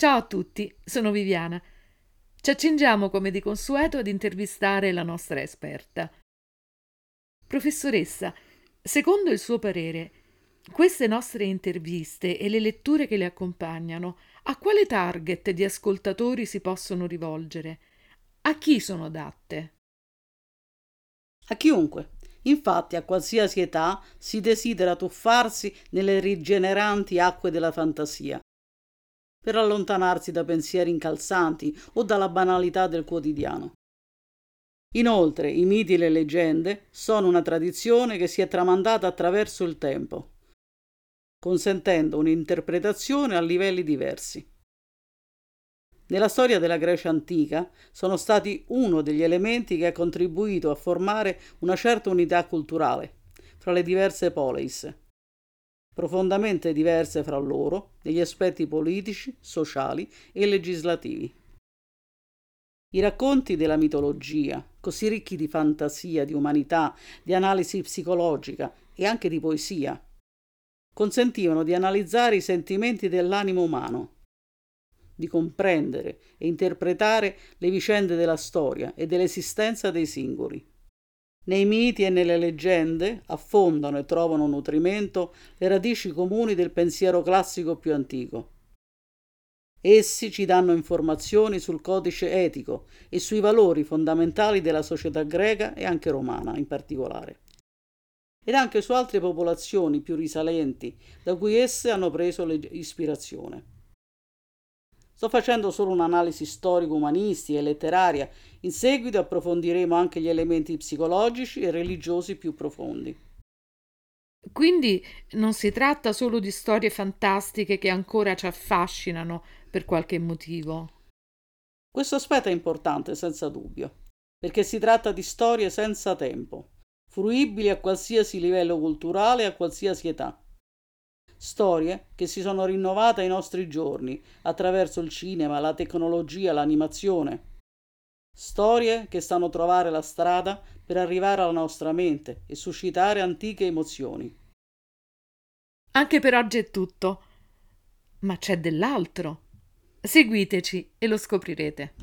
Ciao a tutti, sono Viviana. Ci accingiamo come di consueto ad intervistare la nostra esperta. Professoressa, secondo il suo parere, queste nostre interviste e le letture che le accompagnano, a quale target di ascoltatori si possono rivolgere? A chi sono adatte? A chiunque. Infatti, a qualsiasi età si desidera tuffarsi nelle rigeneranti acque della fantasia, per allontanarsi da pensieri incalzanti o dalla banalità del quotidiano. Inoltre, i miti e le leggende sono una tradizione che si è tramandata attraverso il tempo, consentendo un'interpretazione a livelli diversi. Nella storia della Grecia antica sono stati uno degli elementi che ha contribuito a formare una certa unità culturale fra le diverse poleis, profondamente diverse fra loro negli aspetti politici, sociali e legislativi. I racconti della mitologia, così ricchi di fantasia, di umanità, di analisi psicologica e anche di poesia, consentivano di analizzare i sentimenti dell'animo umano, di comprendere e interpretare le vicende della storia e dell'esistenza dei singoli. Nei miti e nelle leggende affondano e trovano nutrimento le radici comuni del pensiero classico più antico. Essi ci danno informazioni sul codice etico e sui valori fondamentali della società greca e anche romana in particolare, ed anche su altre popolazioni più risalenti da cui esse hanno preso ispirazione. Sto facendo solo un'analisi storico-umanistica e letteraria, in seguito approfondiremo anche gli elementi psicologici e religiosi più profondi. Quindi non si tratta solo di storie fantastiche che ancora ci affascinano per qualche motivo. Questo aspetto è importante, senza dubbio, perché si tratta di storie senza tempo, fruibili a qualsiasi livello culturale e a qualsiasi età storie che si sono rinnovate ai nostri giorni attraverso il cinema, la tecnologia, l'animazione. Storie che stanno a trovare la strada per arrivare alla nostra mente e suscitare antiche emozioni. Anche per oggi è tutto. Ma c'è dell'altro. Seguiteci e lo scoprirete.